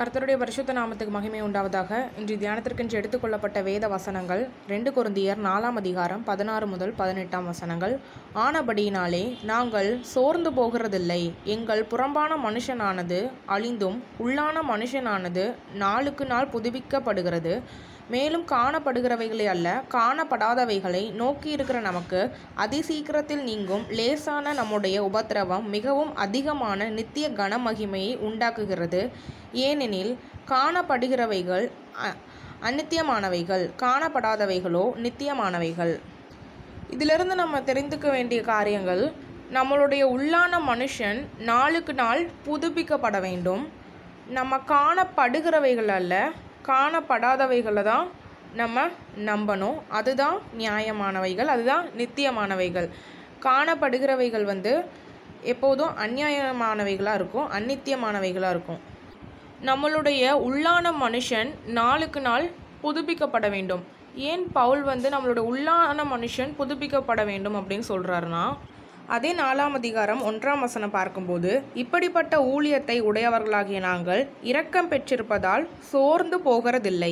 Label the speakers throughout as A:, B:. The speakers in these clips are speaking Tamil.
A: கர்த்தருடைய பரிசுத்த நாமத்துக்கு மகிமை உண்டாவதாக. இன்று தியானத்திற்கென்று எடுத்துக்கொள்ளப்பட்ட வேத வசனங்கள் ரெண்டு குருந்தியர் நாலாம் அதிகாரம் பதினாறு முதல் பதினெட்டாம் வசனங்கள். ஆனபடியினாலே நாங்கள் சோர்ந்து போகிறதில்லை. எங்கள் புறம்பான மனுஷனானது அழிந்தும் உள்ளான மனுஷனானது நாளுக்கு நாள் புதுப்பிக்கப்படுகிறது. மேலும் காணப்படுகிறவைகளை அல்ல காணப்படாதவைகளை நோக்கி இருக்கிற நமக்கு அதிசீக்கிரத்தில் நீங்கும் லேசான நம்முடைய உபத்திரவம் மிகவும் அதிகமான நித்திய கனமகிமையை உண்டாக்குகிறது. ஏனெனில் காணப்படுகிறவைகள் அ- அநித்தியமானவைகள் காணப்படாதவைகளோ நித்தியமானவைகள். இதிலிருந்து நம்ம தெரிந்துக்க வேண்டிய காரியங்கள் நம்மளுடைய உள்ளான மனுஷன் நாளுக்கு நாள் புதுப்பிக்கப்பட வேண்டும். நம்ம காணப்படுகிறவைகள் அல்ல காணப்படாதவைகளை தான் நம்ம நம்பணும். அதுதான் நியாயமானவைகள் அதுதான் நித்தியமானவைகள். காணப்படுகிறவைகள் வந்து எப்போதும் அந்நியாயமானவைகளாக இருக்கும் அந்நித்தியமானவைகளாக இருக்கும். நம்மளுடைய உள்ளான மனுஷன் நாளுக்கு நாள் புதுப்பிக்கப்பட வேண்டும். ஏன் பவுல் வந்து நம்மளோட உள்ளான மனுஷன் புதுப்பிக்கப்பட வேண்டும் அப்படின்னு சொல்கிறாருன்னா அதே நாலாம் அதிகாரம் ஒன்றாம் வசனம் பார்க்கும்போது இப்படிப்பட்ட ஊழியத்தை உடையவர்களாகிய நாங்கள் இரக்கம் பெற்றிருப்பதால் சோர்ந்து போகிறதில்லை.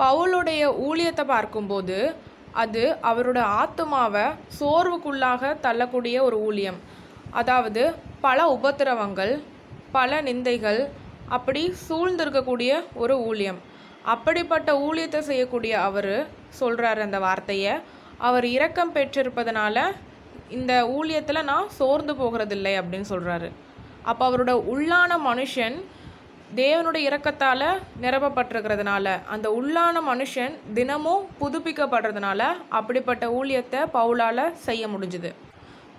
A: பவுலுடைய ஊழியத்தை பார்க்கும்போது அது அவரோட ஆத்துமாவை சோர்வுக்குள்ளாக தள்ளக்கூடிய ஒரு ஊழியம். அதாவது பல உபத்திரவங்கள் பல நிந்தைகள் அப்படி சூழ்ந்திருக்கக்கூடிய ஒரு ஊழியம். அப்படிப்பட்ட ஊழியத்தை செய்யக்கூடிய அவர் சொல்கிறார் அந்த வார்த்தையை. அவர் இரக்கம் பெற்றிருப்பதனால இந்த ஊழியத்தில் நான் சோர்ந்து போகிறதில்லை அப்படின்னு சொல்கிறாரு அப்போ அவரோட உள்ளான மனுஷன் தேவனுடைய இரக்கத்தால் நிரப்பப்பட்டிருக்கிறதுனால அந்த உள்ளான மனுஷன் தினமும் புதுப்பிக்கப்படுறதுனால அப்படிப்பட்ட ஊழியத்தை பவுலால் செய்ய முடிஞ்சுது.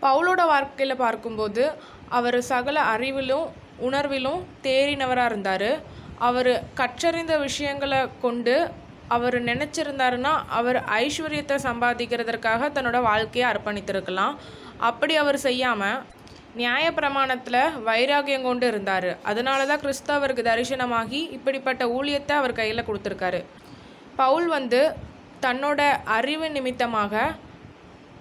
A: பவுலோட வாழ்க்கையில் பார்க்கும்போது அவர் சகல அறிவிலும் உணர்விலும் தேறினவராக இருந்தார். அவர் கற்றறிந்த விஷயங்களை கொண்டு அவர் நினச்சிருந்தாருன்னா அவர் ஐஸ்வர்யத்தை சம்பாதிக்கிறதற்காக தன்னோட வாழ்க்கையை அர்ப்பணித்திருக்கலாம். அப்படி அவர் செய்யாமல் நியாயப்பிரமாணத்தில் வைராகியம் கொண்டு இருந்தார். அதனால தான் கிறிஸ்தவருக்கு தரிசனமாகி இப்படிப்பட்ட ஊழியத்தை அவர் கையில் கொடுத்துருக்காரு. பவுல் வந்து தன்னோட அறிவு நிமித்தமாக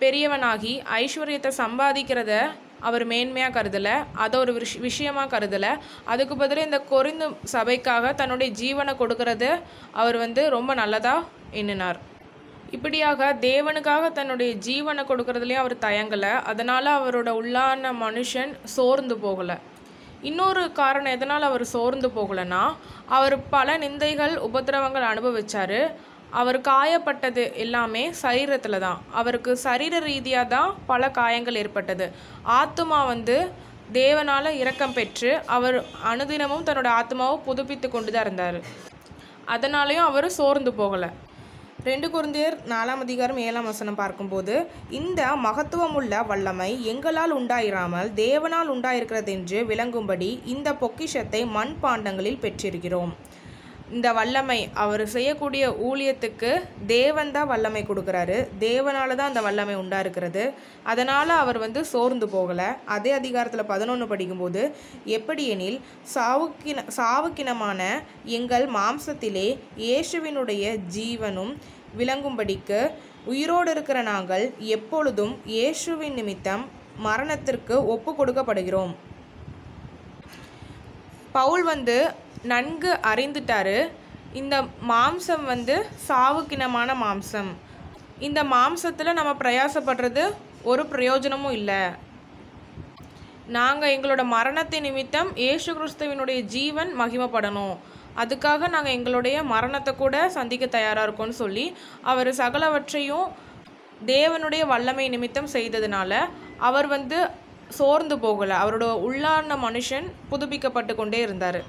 A: பெரியவனாகி ஐஸ்வர்யத்தை சம்பாதிக்கிறத அவர் மேன்மையாக கருதலை அதை ஒரு விஷ் விஷயமாக கருதலை. அதுக்கு பதிலாக இந்த கொரிந்து சபைக்காக தன்னுடைய ஜீவனை கொடுக்கறது அவர் வந்து ரொம்ப நல்லதாக எண்ணினார். இப்படியாக தேவனுக்காக தன்னுடைய ஜீவனை கொடுக்கறதுலேயும் அவர் தயங்கலை. அதனால் அவரோட உள்ளான மனுஷன் சோர்ந்து போகலை. இன்னொரு காரணம் எதனால் அவர் சோர்ந்து போகலைன்னா அவர் பல நிந்தைகள் உபத்திரவங்கள் அனுபவிச்சார். அவர் காயப்பட்டது எல்லாமே சரீரத்தில் தான். அவருக்கு சரீர ரீதியாக தான் பல காயங்கள் ஏற்பட்டது. ஆத்துமா வந்து தேவனால் இரக்கம் பெற்று அவர் அனுதினமும் தன்னோட ஆத்மாவை புதுப்பித்து கொண்டு தான் இருந்தார். அதனாலேயும் அவர் சோர்ந்து போகலை. ரெண்டு குருந்தியர் நாலாம் அதிகாரம் ஏழாம் வசனம் பார்க்கும்போது இந்த மகத்துவமுள்ள வல்லமை எங்களால் உண்டாயிராமல் தேவனால் உண்டாயிருக்கிறதென்று விளங்கும்படி இந்த பொக்கிஷத்தை மண் பாண்டங்களில் பெற்றிருக்கிறோம். இந்த வல்லமை அவர் செய்யக்கூடிய ஊழியத்துக்கு தேவன் தான் வல்லமை கொடுக்குறாரு. தேவனால தான் அந்த வல்லமை உண்டா இருக்கிறது அதனால் அவர் வந்து சோர்ந்து போகலை. அதே அதிகாரத்தில் பதினொன்று படிக்கும்போது எப்படியெனில் சாவுக்கின சாவுக்கினமான எங்கள் மாம்சத்திலே இயேசுவினுடைய ஜீவனும் விளங்கும்படிக்கு உயிரோடு இருக்கிற நாங்கள் எப்பொழுதும் இயேசுவின் நிமித்தம் மரணத்திற்கு ஒப்பு கொடுக்கப்படுகிறோம். பவுல் வந்து நன்கு அறிந்துட்டாரு. இந்த மாம்சம் வந்து சாவுக்கினமான மாம்சம். இந்த மாம்சத்தில் நம்ம பிரயாசப்படுறது ஒரு பிரயோஜனமும் இல்லை. நாங்கள் எங்களோட மரணத்தை நிமித்தம் ஏசு கிறிஸ்துவினுடைய ஜீவன் மகிமப்படணும். அதுக்காக நாங்கள் எங்களுடைய மரணத்தை கூட சந்திக்க தயாராக இருக்கோம்னு சொல்லி அவர் சகலவற்றையும் தேவனுடைய வல்லமை நிமித்தம் செய்ததுனால அவர் வந்து சோர்ந்து போகலை. அவரோட உள்ளான மனுஷன் புதுப்பிக்கப்பட்டு கொண்டே இருந்தார்.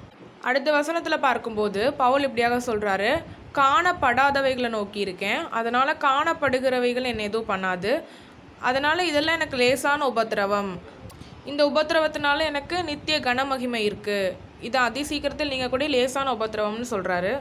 A: அடுத்த வசனத்தில் பார்க்கும்போது பவுல் இப்படியாக சொல்கிறாரு காணப்படாதவைகளை நோக்கி இருக்கேன். அதனால் காணப்படுகிறவைகள் என்னை எதுவும் பண்ணாது. அதனால் இதெல்லாம் எனக்கு லேசான உபத்திரவம். இந்த உபத்திரவத்தினால எனக்கு நித்திய கனமகிமை இருக்குது இது அதி சீக்கிரத்தில் நீங்கள் கூட லேசான உபத்திரவம்னு சொல்கிறாரு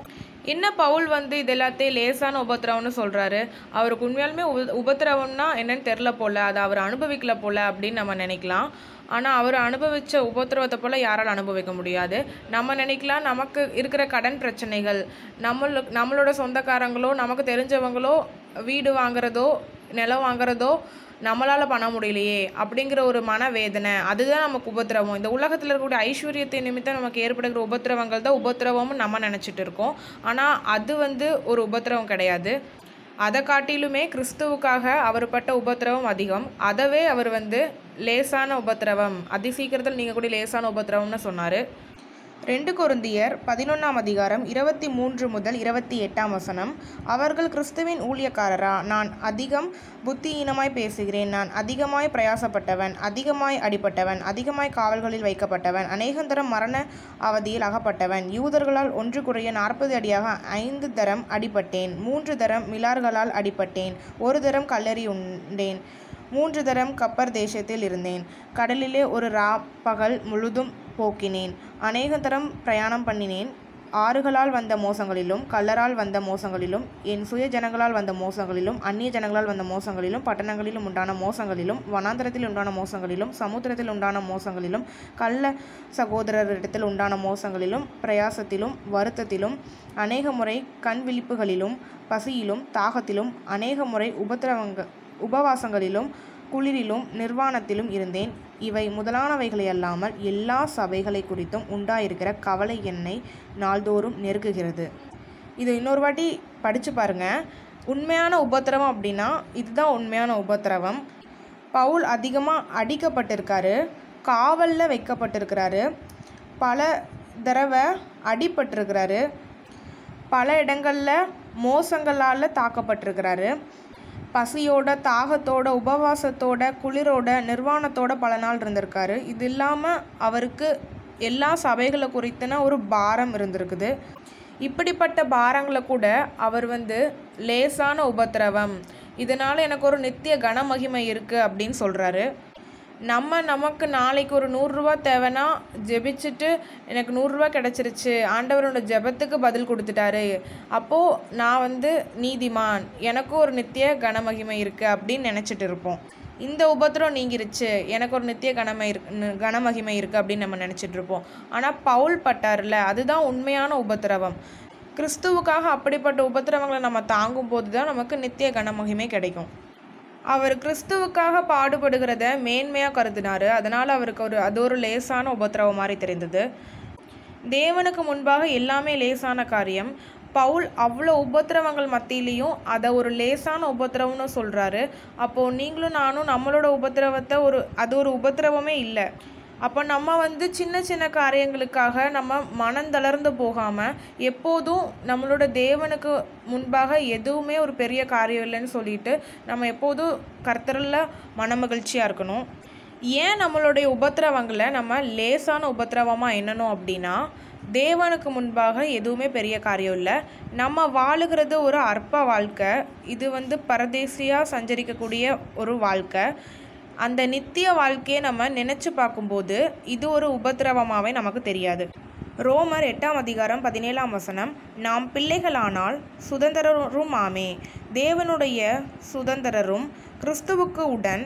A: என்ன பவுல் வந்து இது எல்லாத்தையும் லேசான உபத்திரவம்னு சொல்கிறாரு அவருக்கு உண்மையாலுமே உப உபத்திரவம்னா என்னன்னு தெரில போல. அதை அவர் அனுபவிக்கல போல அப்படின்னு நம்ம நினைக்கலாம். ஆனால் அவர் அனுபவித்த உபத்திரவத்தை போல் யாரால் அனுபவிக்க முடியாது. நம்ம நினைக்கலாம் நமக்கு இருக்கிற கடன் பிரச்சனைகள் நம்மளு நம்மளோட சொந்தக்காரங்களோ நமக்கு தெரிஞ்சவங்களோ வீடு வாங்குறதோ நிலம் வாங்குறதோ நம்மளால் பண்ண முடியலையே அப்படிங்கிற ஒரு மனவேதனை அதுதான் நமக்கு உபத்திரவம். இந்த உலகத்தில் இருக்கக்கூடிய ஐஸ்வர்யத்தை நிமித்தம் நமக்கு ஏற்படுகிற உபத்திரவங்கள் தான் உபத்திரவம்னு நம்ம நினச்சிட்டு இருக்கோம். ஆனால் அது வந்து ஒரு உபத்திரவம் கிடையாது. அதை காட்டிலுமே கிறிஸ்துவுக்காக அவர் பட்ட உபத்திரவம் அதிகம். அதவே அவர் வந்து லேசான உபத்திரவம். அதி சீக்கிரத்தில் நீங்கள் கூட லேசான உபத்திரவம்னு சொன்னார். ரெண்டு கொருந்தியர் பதினொன்றாம் அதிகாரம் இருபத்தி மூன்று முதல் இருபத்தி எட்டாம் வசனம். அவர்கள் கிறிஸ்துவின் ஊழியக்காரரா? நான் அதிகம் புத்தியீனமாய் பேசுகிறேன். நான் அதிகமாய் பிரயாசப்பட்டவன் அதிகமாய் அடிபட்டவன் அதிகமாய் காவல்களில் வைக்கப்பட்டவன் அநேகந்தரம் மரண அவதியில் அகப்பட்டவன். யூதர்களால் ஒன்று குறைய நாற்பது அடியாக ஐந்து தரம் அடிபட்டேன். மூன்று தரம் மிலார்களால் அடிபட்டேன். ஒரு தரம் கல்லறி உண்டேன். மூன்று தரம் கப்பர் தேசத்தில் இருந்தேன். கடலிலே ஒரு ரா பகல் முழுதும் போக்கினேன். அநேக தரம் பிரயாணம் பண்ணினேன். ஆறுகளால் வந்த மோசங்களிலும் கல்லரால் வந்த மோசங்களிலும் என் சுய ஜனங்களால் வந்த மோசங்களிலும் அந்நிய ஜனங்களால் வந்த மோசங்களிலும் பட்டணங்களிலும் உண்டான மோசங்களிலும் வனாந்தரத்தில் உண்டான மோசங்களிலும் சமுத்திரத்தில் உண்டான மோசங்களிலும் கள்ள சகோதரரிடத்தில் உண்டான மோசங்களிலும் பிரயாசத்திலும் வருத்தத்திலும் அநேக முறை கண் விழிப்புகளிலும் பசியிலும் தாகத்திலும் அநேக முறை உபத்திரவங்க உபவாசங்களிலும் குளிரிலும் நிர்வாணத்திலும் இருந்தேன். இவை முதலானவைகளை அல்லாமல் எல்லா சபைகளை குறித்தும் உண்டாயிருக்கிற கவலை என்னை நாள்தோறும் நெருக்குகிறது இது இன்னொரு வாட்டி படித்து பாருங்கள் உண்மையான உபத்திரவம் அப்படின்னா இதுதான் உண்மையான உபத்திரவம். பவுல் அதிகமாக அடிக்கப்பட்டிருக்காரு. காவலில் வைக்கப்பட்டிருக்கிறாரு. பல தடவை அடிபட்டிருக்கிறாரு. பல இடங்களில் மோசங்களால் தாக்கப்பட்டிருக்கிறாரு. பசியோட தாகத்தோட உபவாசத்தோட குளிரோட நிர்வாணத்தோட பல நாள் இருந்திருக்காரு. இது இல்லாமல் அவருக்கு எல்லா சபைகளை குறித்துன ஒரு பாரம் இருந்திருக்குது. இப்படிப்பட்ட பாரங்களை கூட அவர் வந்து லேசான உபத்திரவம். இதனால் எனக்கு ஒரு நித்திய கனமகிமை இருக்குது அப்படின்னு சொல்கிறாரு நம்ம நமக்கு நாளைக்கு ஒரு நூறுரூவா தேவைன்னா ஜெபிச்சுட்டு எனக்கு நூறுரூவா கிடச்சிருச்சு. ஆண்டவரோட ஜெபத்துக்கு பதில் கொடுத்துட்டாரு. அப்போது நான் வந்து நீதிமான். எனக்கும் ஒரு நித்திய கனமகிமை இருக்குது அப்படின்னு நினச்சிட்டு இருப்போம். இந்த உபத்திரம் நீங்கிருச்சு. எனக்கு ஒரு நித்திய கனமை இரு கனமகிமை இருக்குது அப்படின்னு நம்ம நினச்சிட்டு இருப்போம். ஆனால் பவுல் பட்டார்ல அதுதான் உண்மையான உபத்திரவம். கிறிஸ்துவுக்காக அப்படிப்பட்ட உபத்திரவங்களை நம்ம தாங்கும் போது தான் நமக்கு நித்திய கனமகிமை கிடைக்கும். அவர் கிறிஸ்துவுக்காக பாடுபடுகிறத மேன்மையாக கருதினார். அதனால் அவருக்கு ஒரு அது ஒரு லேசான உபத்திரவம் மாதிரி தெரிந்தது. தேவனுக்கு முன்பாக எல்லாமே லேசான காரியம். பவுல் அவ்வளோ உபத்திரவங்கள் மத்தியிலையும் அதை ஒரு லேசான உபத்திரவம்னு சொல்கிறாரு அப்போது நீங்களும் நானும் நம்மளோட உபத்திரவத்தை ஒரு அது ஒரு உபத்திரவமே இல்லை. அப்போ நம்ம வந்து சின்ன சின்ன காரியங்களுக்காக நம்ம மனந்தளர்ந்து போகாமல் எப்போதும் நம்மளோட தேவனுக்கு முன்பாக எதுவுமே ஒரு பெரிய காரியம் இல்லைன்னு சொல்லிட்டு நம்ம எப்போதும் கர்த்தரில் மனமகிழ்ச்சியாக இருக்கணும். ஏன் நம்மளுடைய உபத்திரவங்களை நம்ம லேசான உபத்திரவமாக எண்ணணும் அப்படின்னா தேவனுக்கு முன்பாக எதுவுமே பெரிய காரியம் இல்லை. நம்ம வாழுகிறது ஒரு அற்ப வாழ்க்கை. இது வந்து பரதேசியாக சஞ்சரிக்கக்கூடிய ஒரு வாழ்க்கை. அந்த நித்திய வாழ்க்கையை நம்ம நினச்சி பார்க்கும்போது இது ஒரு உபதிரவமாகவே நமக்கு தெரியாது. ரோமர் எட்டாம் அதிகாரம் பதினேழாம் வசனம் நாம் பிள்ளைகளானால் சுதந்திரரும் ஆமே தேவனுடைய சுதந்திரரும் கிறிஸ்துவுக்கு உடன்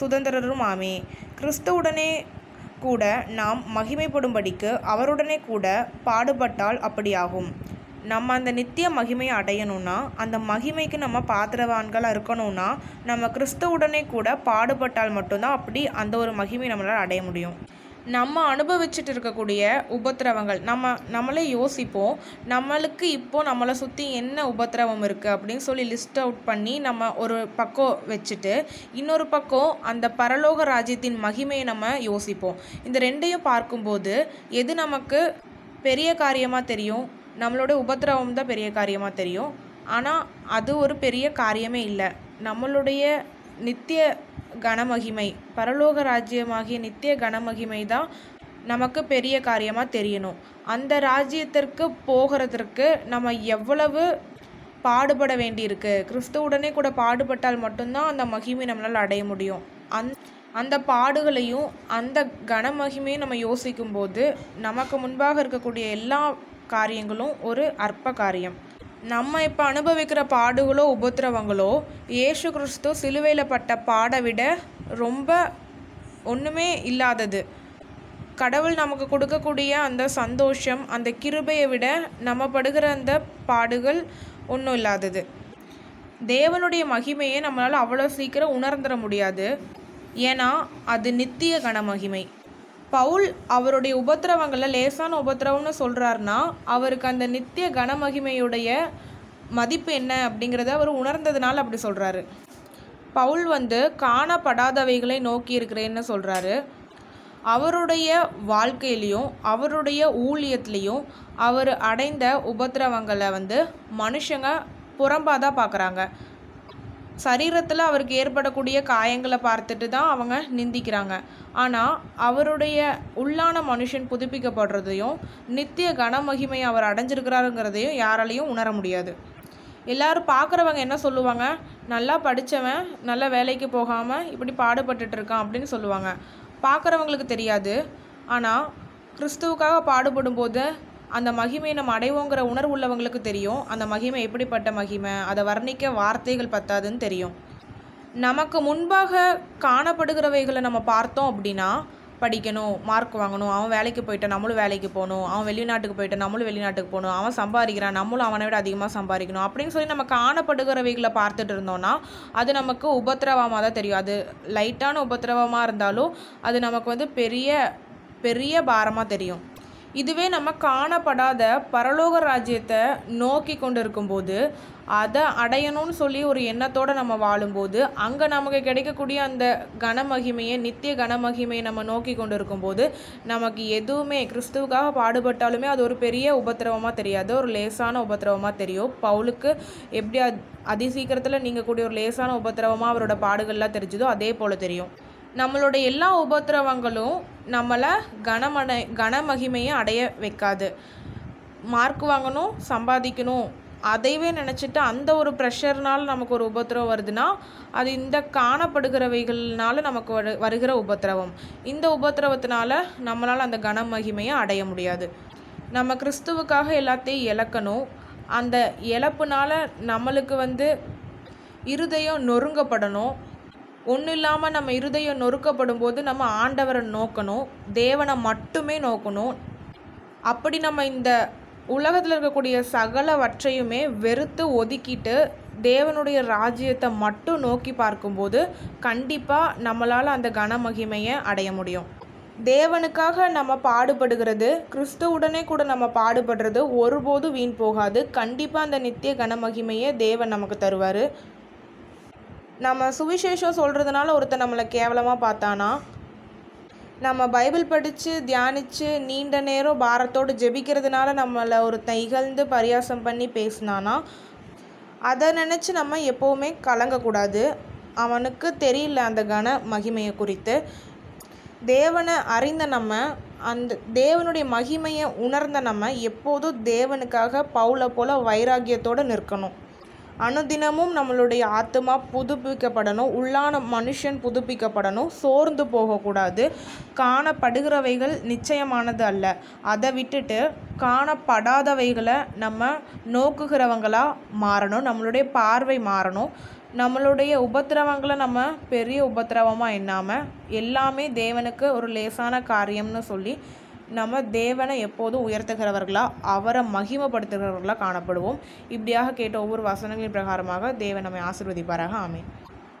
A: சுதந்திரரும் ஆமே கிறிஸ்துவுடனே கூட நாம் மகிமைப்படும்படிக்கு அவருடனே கூட பாடுபட்டால் அப்படியாகும். நம்ம அந்த நித்திய மகிமையை அடையணும்னா அந்த மகிமைக்கு நம்ம பாத்திரவான்களாக இருக்கணும்னா நம்ம கிறிஸ்துவுடனே கூட பாடுபட்டால் மட்டும்தான் அப்படி அந்த ஒரு மகிமை நம்மளால் அடைய முடியும். நம்ம அனுபவிச்சுட்டு இருக்கக்கூடிய உபத்திரவங்கள் நம்ம நம்மளே யோசிப்போம் நம்மளுக்கு இப்போது நம்மளை சுற்றி என்ன உபத்திரவம் இருக்குது அப்படின்னு சொல்லி லிஸ்ட் அவுட் பண்ணி நம்ம ஒரு பக்கம் வச்சுட்டு இன்னொரு பக்கம் அந்த பரலோக ராஜ்யத்தின் மகிமையை நம்ம யோசிப்போம். இந்த ரெண்டையும் பார்க்கும்போது எது நமக்கு பெரிய காரியமாக தெரியும்? நம்மளோட உபத்திரவம் தான் பெரிய காரியமாக தெரியும். ஆனால் அது ஒரு பெரிய காரியமே இல்லை. நம்மளுடைய நித்திய கனமகிமை பரலோக ராஜ்யமாகிய நித்திய கனமகிமை தான் நமக்கு பெரிய காரியமாக தெரியணும். அந்த ராஜ்யத்திற்கு போகிறதற்கு நம்ம எவ்வளவு பாடுபட வேண்டியிருக்கு? கிறிஸ்துவுடனே கூட பாடுபட்டால் மட்டும்தான் அந்த மகிமை நம்மளால் அடைய முடியும். அந் அந்த பாடுகளையும் அந்த கனமகிமையும் நம்ம யோசிக்கும்போது நமக்கு முன்பாக இருக்கக்கூடிய எல்லா காரியங்களும் ஒரு அற்ப காரியம் நம்ம இப்போ அனுபவிக்கிற பாடுகளோ உபத்திரவங்களோ இயேசு கிறிஸ்து சிலுவையில் பட்ட பாடை விட ரொம்ப ஒன்றுமே இல்லாதது. கடவுள் நமக்கு கொடுக்கக்கூடிய அந்த சந்தோஷம் அந்த கிருபையை விட நம்ம படுகிற அந்த பாடுகள் ஒன்றும் இல்லாதது. தேவனுடைய மகிமையை நம்மளால் அவ்வளோ சீக்கிரம் உணர்ந்துட முடியாது. ஏன்னா அது நித்திய கன மகிமை பவுல் அவருடைய உபத்திரவங்களை லேசான உபத்திரவம்னு சொல்கிறாருன்னா அவருக்கு அந்த நித்திய கனமகிமையுடைய மதிப்பு என்ன அப்படிங்கிறத அவர் உணர்ந்ததுனால அப்படி சொல்கிறாரு பவுல் வந்து காணப்படாதவைகளை நோக்கி இருக்கிறேன்னு சொல்கிறாரு அவருடைய வாழ்க்கையிலையும் அவருடைய ஊழியத்துலேயும் அவர் அடைந்த உபத்திரவங்களை வந்து மனுஷங்க புறம்பாக தான் பார்க்குறாங்க சரீரத்தில் அவருக்கு ஏற்படக்கூடிய காயங்களை பார்த்துட்டு தான் அவங்க நிந்திக்கிறாங்க. ஆனால் அவருடைய உள்ளான மனுஷன் புதுப்பிக்கப்படுறதையும் நித்திய கனமகிமை அவர் அடைஞ்சிருக்கிறாருங்கிறதையும் யாராலையும் உணர முடியாது. எல்லாரும் பார்க்குறவங்க என்ன சொல்லுவாங்க? நல்லா படித்தவன் நல்ல வேலைக்கு போகாமல் இப்படி பாடுபட்டுட்டு இருக்கான் அப்படின்னு சொல்லுவாங்க. பார்க்குறவங்களுக்கு தெரியாது. ஆனால் கிறிஸ்துவுக்காக பாடுபடும் போது அந்த மகிமையை நம்ம அடைவோங்கிற உணர்வு உள்ளவங்களுக்கு தெரியும். அந்த மகிமை எப்படிப்பட்ட மகிமை? அதை வர்ணிக்க வார்த்தைகள் பத்தாதுன்னு தெரியும். நமக்கு முன்பாக காணப்படுகிறவைகளை நம்ம பார்த்தோம் அப்படின்னா படிக்கணும் மார்க் வாங்கணும். அவன் வேலைக்கு போயிட்டான் நம்மளும் வேலைக்கு போகணும். அவன் வெளிநாட்டுக்கு போயிட்டான் நம்மளும் வெளிநாட்டுக்கு போகணும். அவன் சம்பாதிக்கிறான் நம்மளும் அவனை விட அதிகமாக சம்பாதிக்கணும். அப்படின்னு சொல்லி நம்ம காணப்படுகிறவைகளை பார்த்துட்டு இருந்தோம்னா அது நமக்கு உபத்திரவமாக தான் தெரியும். அது லைட்டான உபத்திரவமாக இருந்தாலும் அது நமக்கு வந்து பெரிய பெரிய பாரமாக தெரியும். இதுவே நம்ம காணப்படாத பரலோக ராஜ்யத்தை நோக்கி கொண்டு இருக்கும்போது அதை அடையணும்னு சொல்லி ஒரு எண்ணத்தோடு நம்ம வாழும்போது அங்கே நமக்கு கிடைக்கக்கூடிய அந்த கனமகிமையை நித்திய கனமகிமையை நம்ம நோக்கி கொண்டு இருக்கும்போது நமக்கு எதுவுமே கிறிஸ்துவுக்காக பாடுபட்டாலுமே அது ஒரு பெரிய உபத்திரவமாக தெரியாது ஒரு லேசான உபத்திரவமாக தெரியும். பவுலுக்கு எப்படி அதி சீக்கிரத்தில் நீங்கள் கூடிய ஒரு லேசான உபத்திரவமாக அவரோட பாடுகள்லாம் தெரிஞ்சதோ அதே போல் தெரியும். நம்மளோட எல்லா உபத்திரவங்களும் நம்மளை கனமடை கனமகிமையை அடைய வைக்காது. மார்க் வாங்கணும் சம்பாதிக்கணும். அதைவே நினச்சிட்டு அந்த ஒரு ப்ரெஷர்னால் நமக்கு ஒரு உபத்திரவம் வருதுன்னா அது இந்த காணப்படுகிறவைகள்னால நமக்கு வரு வருகிற உபத்திரவம். இந்த உபத்திரவத்தினால நம்மளால் அந்த கனமகிமையை அடைய முடியாது. நம்ம கிறிஸ்துவுக்காக எல்லாத்தையும் இழக்கணும். அந்த இழப்புனால நம்மளுக்கு வந்து இருதயம் நொறுங்கப்படணும். ஒன்றும் இல்லாமல் நம்ம இருதயம் நொறுக்கப்படும் போது நம்ம ஆண்டவரை நோக்கணும் தேவனை மட்டுமே நோக்கணும். அப்படி நம்ம இந்த உலகத்தில் இருக்கக்கூடிய சகலவற்றையுமே வெறுத்து ஒதுக்கிட்டு தேவனுடைய ராஜ்யத்தை மட்டும் நோக்கி பார்க்கும்போது கண்டிப்பாக நம்மளால் அந்த கனமகிமையை அடைய முடியும். தேவனுக்காக நம்ம பாடுபடுகிறது கிறிஸ்துவுடனே கூட நம்ம பாடுபடுறது ஒருபோதும் வீண் போகாது. கண்டிப்பாக அந்த நித்திய கனமகிமையை தேவன் நமக்கு தருவார். நம்ம சுவிசேஷம் சொல்கிறதுனால ஒருத்தர் நம்மளை கேவலமாக பார்த்தானா? நம்ம பைபிள் படித்து தியானித்து நீண்ட நேரம் பாரத்தோடு ஜெபிக்கிறதுனால நம்மளை ஒருத்தன் இகழ்ந்து பரியாசம் பண்ணி பேசினானா? அதை நினச்சி நம்ம எப்போவுமே கலங்கக்கூடாது. அவனுக்கு தெரியல அந்த கன மகிமையை குறித்து. தேவனை அறிந்த நம்ம அந்த தேவனுடைய மகிமையை உணர்ந்த நம்ம எப்போதும் தேவனுக்காக பவுலை போல் வைராக்கியத்தோடு நிற்கணும். அனுதினமும் நம்மளுடைய ஆத்மா புதுப்பிக்கப்படணும். உள்ளான மனுஷன் புதுப்பிக்கப்படணும். சோர்ந்து போகக்கூடாது. காணப்படுகிறவைகள் நிச்சயமானது அல்ல. அதை விட்டுட்டு காணப்படாதவைகளை நம்ம நோக்குகிறவங்களாக மாறணும். நம்மளுடைய பார்வை மாறணும். நம்மளுடைய உபத்திரவங்களை நம்ம பெரிய உபத்திரவமாக எண்ணாமல் எல்லாமே தேவனுக்கு ஒரு லேசான காரியம்னு சொல்லி நம்ம தேவனை எப்போதும் உயர்த்துகிறவர்களாக அவரை மகிமப்படுத்துகிறவர்களாக காணப்படுவோம். இப்படியாக கேட்ட ஒவ்வொரு வசனங்களின் பிரகாரமாக தேவன் நம்மை ஆசிர்வதிப்பாராக. ஆமேன்.